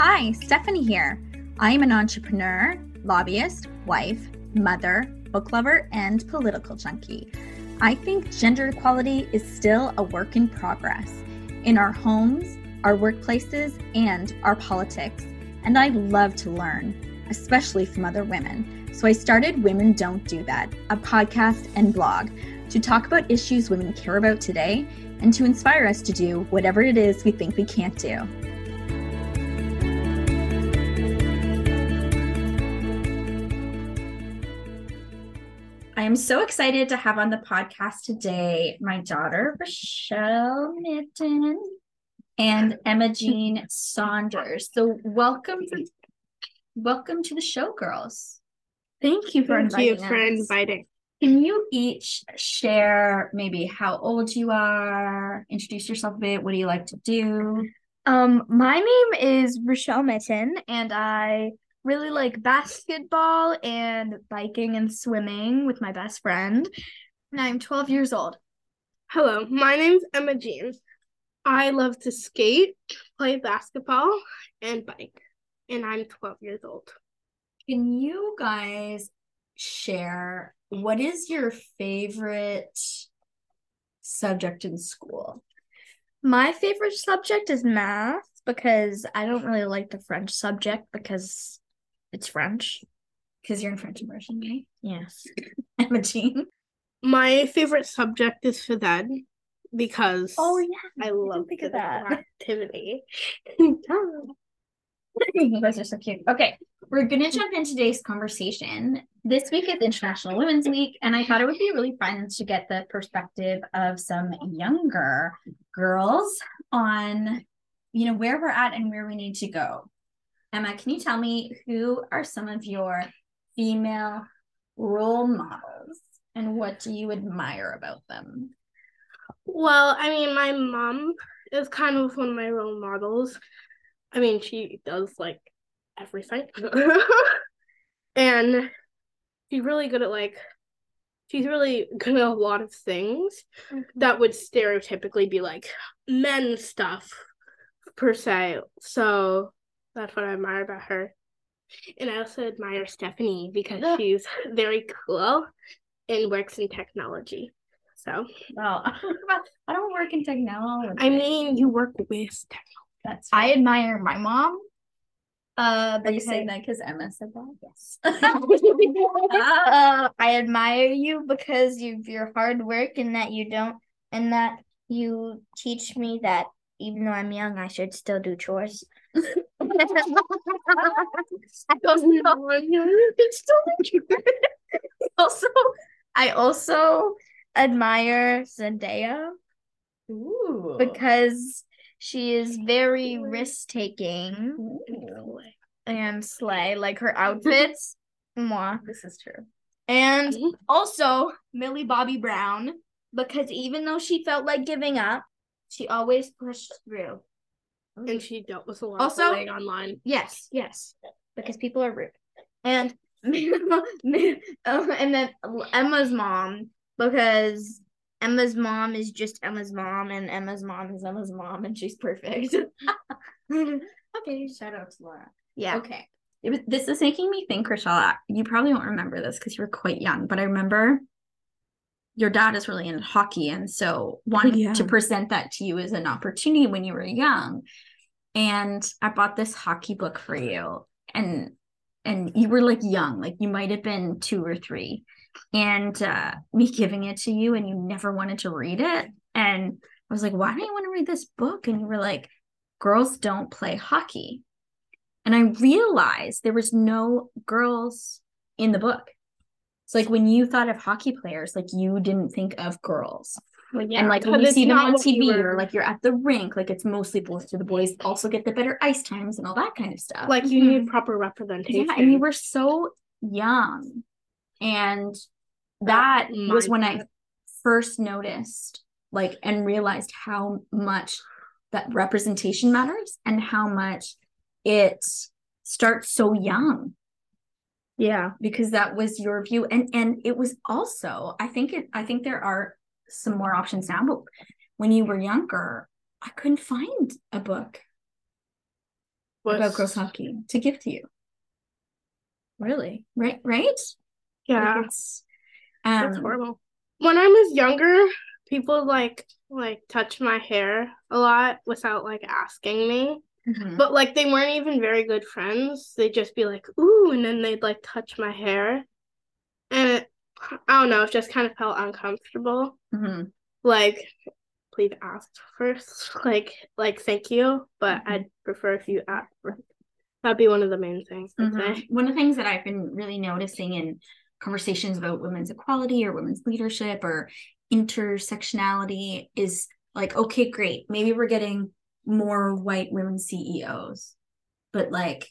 Hi, Stephanie here. I am an entrepreneur, lobbyist, wife, mother, book lover, and political junkie. I think gender equality is still a work in progress in our homes, our workplaces, and our politics. And I love to learn, especially from other women. So I started Women Don't Do That, a podcast and blog to talk about issues women care about today and to inspire us to do whatever it is we think we can't do. I am so excited to have on the podcast today my daughter, Rochelle Mitten, and Emma Jean Saunders. So welcome, welcome to the show, girls. Thank you for Thank inviting you us. inviting. Can you each share maybe how old you are, introduce yourself a bit, what do you like to do? Um, my name is Rochelle Mitten, and I really like basketball and biking and swimming with my best friend. And I'm 12 years old. Hello, my name's Emma Jean. I love to skate, play basketball, and bike. And I'm 12 years old. Can you guys share what is your favorite subject in school? My favorite subject is math because I don't really like the French subject because it's French. Because you're in French immersion, right? Yes. Emma Jean. My favorite subject is phys ed because Oh, yeah. I love think of that. activity. you guys are so cute. Okay, we're gonna jump into today's conversation. This week is International Women's Week, and I thought it would be really fun to get the perspective of some younger girls on, you know, where we're at and where we need to go. Emma, can you tell me who are some of your female role models and what do you admire about them? Well, I mean, my mom is kind of one of my role models. I mean, she does like everything. and she's really good at like she's really good at a lot of things mm-hmm. that would stereotypically be like men stuff per se. So that's what I admire about her. And I also admire Stephanie because Yeah. she's very cool and works in technology. So Well, I don't work in technology. I mean you work with technology. that's I admire my mom. Uh, Are you because saying that because Emma said that? Yes. uh, I admire you because of your hard work and that you don't and that you teach me that even though I'm young, I should still do chores. I don't know. also, I also admire Zendaya Ooh. because she is very risk taking and slay, like her outfits. Mwah. This is true. And Mhm. also Millie Bobby Brown, because even though she felt like giving up, she always pushed through. And she dealt with a lot Also- of bullying online. Yes, yes, because people are rude. And uh, and then Emma's mom, because Emma's mom is just Emma's mom, and Emma's mom is Emma's mom, and she's perfect. Okay, shout out to Laura. yeah. Okay. It was, this is making me think, Rochelle, you probably won't remember this because you were quite young, but I remember your dad is really into hockey. And so wanted Yeah. to present that to you as an opportunity when you were young. And I bought this hockey book for you. And and you were like young, like you might have been two or three. And uh me giving it to you and you never wanted to read it. And I was like, why do you want to read this book? And you were like, girls don't play hockey. And I realized there was no girls in the book. It's like when you thought of hockey players, like you didn't think of girls. Well, and like when you see them on TV or like you're at the rink, like it's mostly boys to the boys also get the better ice times and all that kind of stuff. like you need proper representation. yeah, and you were so young. And that Uh, was when I first noticed like and realized how much that representation matters and how much it starts so young Yeah. because that was your view and and it was also i think it i think there are some more options now but when you were younger i couldn't find a book was about girls hockey to give to you. Really? Right, right? yeah. Like it's um That's horrible. When I was younger, people like like touch my hair a lot without like asking me. mhm. But like they weren't even very good friends. They'd just be like, ooh, and then they'd like touch my hair. And it, I don't know, it just kind of felt uncomfortable. Mhm. Like, please ask first. Like like thank you. But Mhm. I'd prefer if you ask first. That'd be one of the main things Mhm. One of the things that I've been really noticing in conversations about women's equality or women's leadership or intersectionality is like, okay, great. Maybe we're getting more white women CEOs, but like,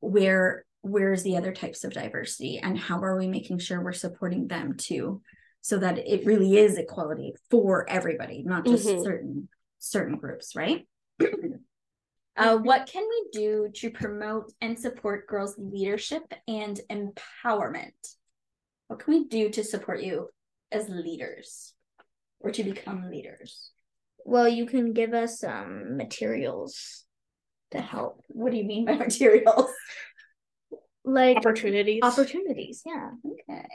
where where's the other types of diversity and how are we making sure we're supporting them too so that it really is equality for everybody not just Mhm. certain certain groups right uh, what can we do to promote and support girls' leadership and empowerment? What can we do to support you as leaders or to become leaders? Well, you can give us um materials to help. What do you mean by materials? Like Opportunities. opportunities, yeah. Okay.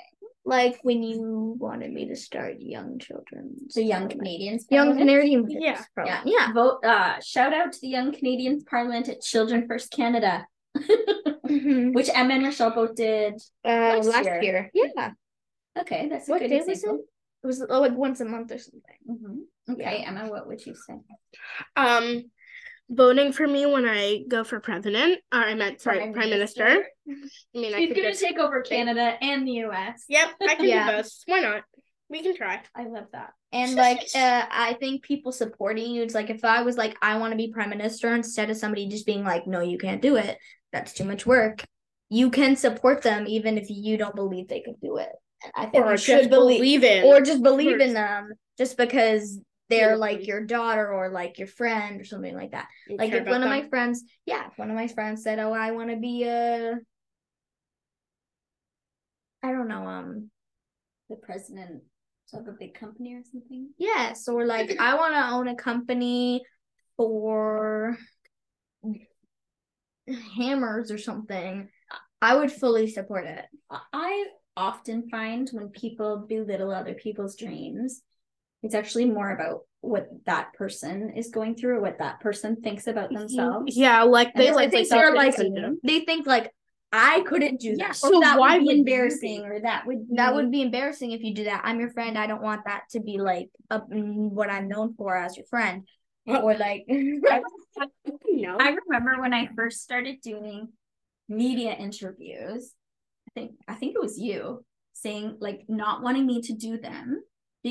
Like when you wanted me to start young children. So, Young Canadians. Young Parliament? Canadian Yeah. Yeah. Yeah. Vote. Uh, shout out to the Young Canadians Parliament at Children First Canada, Mhm. which Emma and Rochelle both did. Uh, Last last, year. year. Yeah. Okay, that's a What good day was it? It was oh, like once a month or something. Mhm. Okay, Emma, what would you say? um voting for me when I go for president. Or I meant sorry, prime, minister. I mean I She's could gonna take over Canada and the US. Yep, I can Yeah. do both. Why not? We can try. I love that. And like uh, I think people supporting you, it's like if I was like, I want to be prime minister instead of somebody just being like, No, you can't do it. That's too much work. You can support them even if you don't believe they can do it. I think Or should believe, believe in. or just believe in them just because they're like your daughter or like your friend or something like that. You Like if one about of my friends, yeah, if one of my friends said, "Oh, I want to be a, I don't know, um, The president of a big company or something. yes, or like I want to own a company for hammers or something," I would fully support it. I often find when people belittle other people's dreams, it's actually more about what that person is going through or what that person thinks about themselves. Yeah, like they like they're they're like they think like I couldn't do Yeah, that. so So that why would be embarrassing, be? or that would That would be embarrassing if you do that. I'm your friend. I don't want that to be like a, mm, what I'm known for as your friend. Or like, No. I remember when I first started doing media interviews, I think I think it was you saying like not wanting me to do them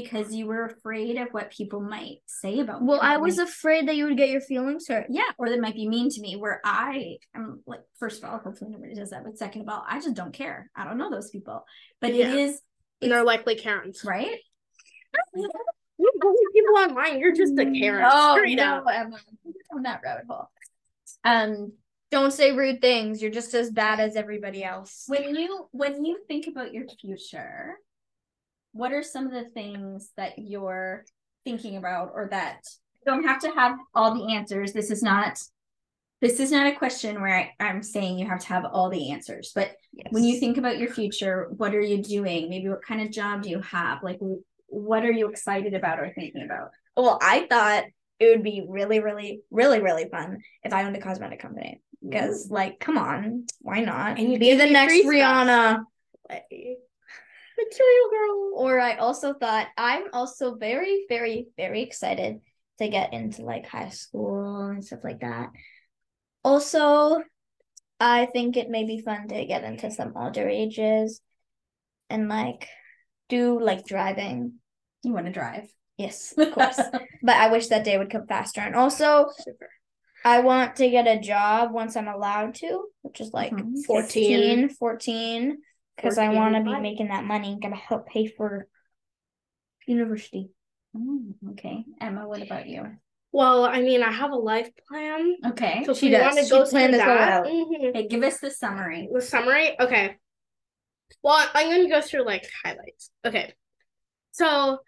because you were afraid of what people might say about me. well, I was afraid that you would get your feelings hurt. yeah, or they might be mean to me. Where I am like, first of all, hopefully nobody does that. But second of all, I just don't care. I don't know those people. But Yeah. it is and they're likely Karens. right. You bully people online. You're just a Karen. straight no, up. Emma, on that rabbit hole. Um, Don't say rude things. You're just as bad as everybody else. when you when you think about your future what are some of the things that you're thinking about or that you don't have to have all the answers this is not this is not a question where I, i'm saying you have to have all the answers but when you think about your future what are you doing maybe what kind of job do you have like what are you excited about or thinking about well, I thought it would be really, really, really, really fun if I owned a cosmetic company. Because, like, come on, why not? And you'd be the next rihanna stuff. Material girl. Or I also thought I'm also very, very, very excited to get into like high school and stuff like that. Also, I think it may be fun to get into some older ages and like do like driving. you want to drive Yes, of course. but I wish that day would come faster. And also, Super. I want to get a job once I'm allowed to, which is like Mhm. 14, 14, because I want to be making that money, gonna help pay for university. Mm, okay emma what about you Well, I mean, I have a life plan. okay So She does. want to She go planned through this all that, out. mhm. okay give us the summary the summary. Okay. Well, I'm gonna go through like highlights. Okay. So,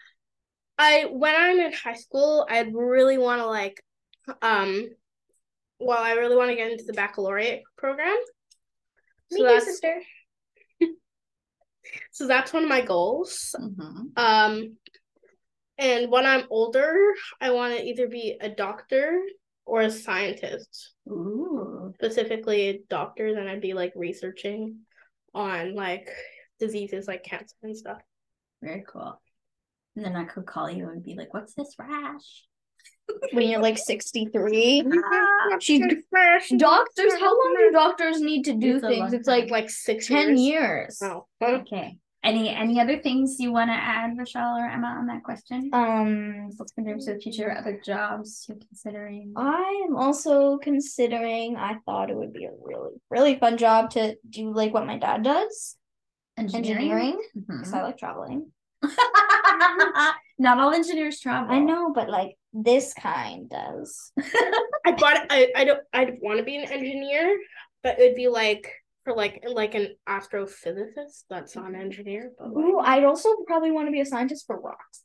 I when I'm in high school, I'd really want to like, um, well, I really want to get into the baccalaureate program. Me So too, sister. So that's one of my goals. Mhm. Um, and when I'm older, I want to either be a doctor or a scientist. Ooh. Specifically, a doctor, then I'd be like researching on like diseases like cancer and stuff. Very cool. And then I could call you and be like, "What's this rash?" When you're like 63. Ah, She's doctors. How long do doctors need to do It's a things? long It's like Like six 10 years. years. Oh, Okay. Any any other things you want to add, Rochelle or Emma, on that question? Um, What's in terms of the future, other jobs you're considering? I am also considering. I thought it would be a really, really fun job to do like what my dad does, engineering, because Mhm. I like traveling. Not all engineers travel. I know, but like this kind does. I bought. I I don't. I'd want to be an engineer, but it'd be like for like like an astrophysicist. That's not an engineer, but like, Ooh, I'd also probably want to be a scientist for rocks.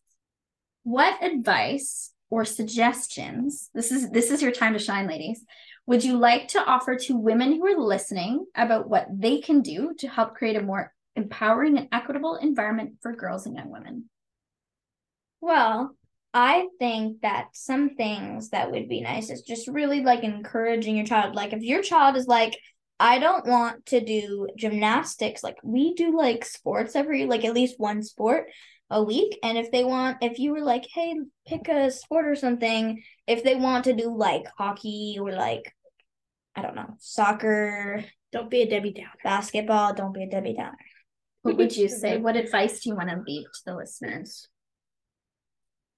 What advice or suggestions? This is this is your time to shine, ladies. Would you like to offer to women who are listening about what they can do to help create a more empowering and equitable environment for girls and young women? Well, I think that some things that would be nice is just really like encouraging your child. Like if your child is like, I don't want to do gymnastics, like we do like sports every like at least one sport a week. And if they want, if you were like, hey, pick a sport or something, if they want to do like hockey or like, I don't know, soccer, don't be a Debbie Downer. basketball, don't be a Debbie Downer. What would you say? What advice do you want to leave to the listeners?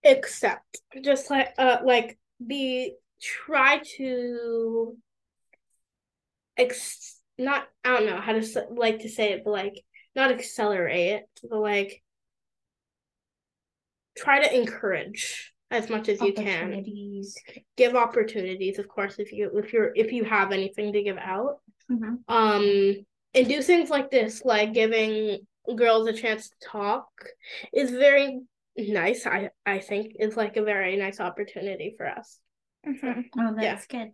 Except just like uh like be try to ex not I don't know how to like to say it, but like not accelerate it, but like try to encourage as much as you can. Give opportunities, of course, if you if you're if you have anything to give out. Mhm. um and do things like this like giving girls a chance to talk is very nice i i think is like a very nice opportunity for us Mhm. Oh, Yeah. that's good.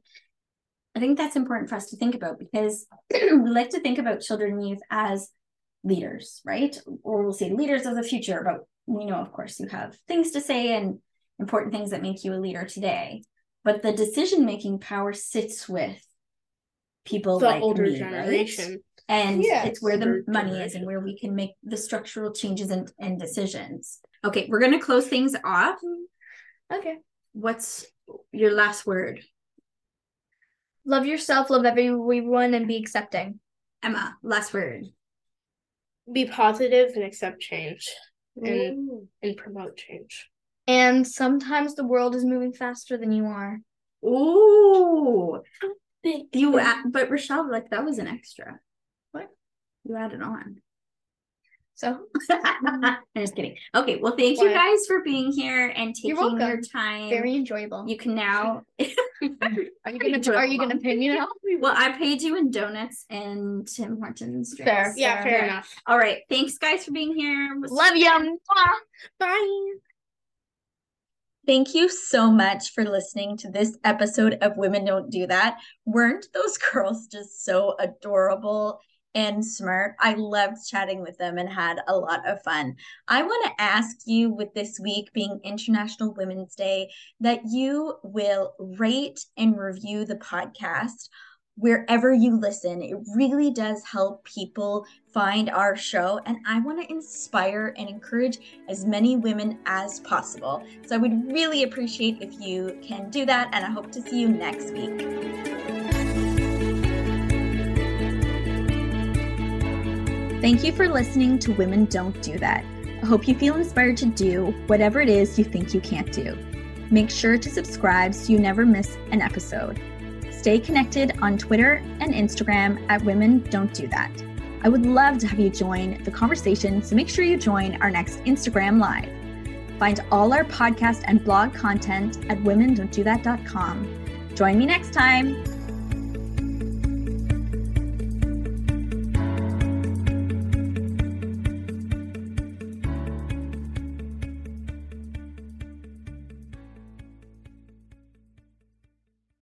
I think that's important for us to think about because we like to think about children and youth as leaders, right? Or we'll say leaders of the future, but we know, of course, you have things to say and important things that make you a leader today. But the decision making power sits with people the like older me, generation right? And Yeah. it's where the Older money is and where we can make the structural changes and, and decisions. Okay, we're going to close things off. Mm-hmm. Okay. What's your last word? Love yourself, love everyone, and be accepting. Emma, last word. be positive and accept change and Ooh. and promote change And sometimes the world is moving faster than you are. Ooh. You, a- but Rochelle, like that was an extra. What? You added on. So I'm just kidding. Okay, well, thank you guys for being here and taking your time. very enjoyable. you can now. are you gonna Are you gonna pay me now? well, I paid you in donuts and Tim Hortons. drinks. Fair. yeah fair Fair. enough All right. Thanks, guys, for being here. We'll Love you. bye Thank you so much for listening to this episode of Women Don't Do That. Weren't those girls just so adorable and smart? I loved chatting with them and had a lot of fun. I want to ask you, with this week being International Women's Day, that you will rate and review the podcast wherever you listen. It really does help people find our show. And I want to inspire and encourage as many women as possible. So I would really appreciate if you can do that. And I hope to see you next week. Thank you for listening to Women Don't Do That. I hope you feel inspired to do whatever it is you think you can't do. Make sure to subscribe so you never miss an episode. Stay connected on Twitter and Instagram at Women Don't Do That. I would love to have you join the conversation, so make sure you join our next Instagram Live. Find all our podcast and blog content at womendon'tdothat.com. Join me next time.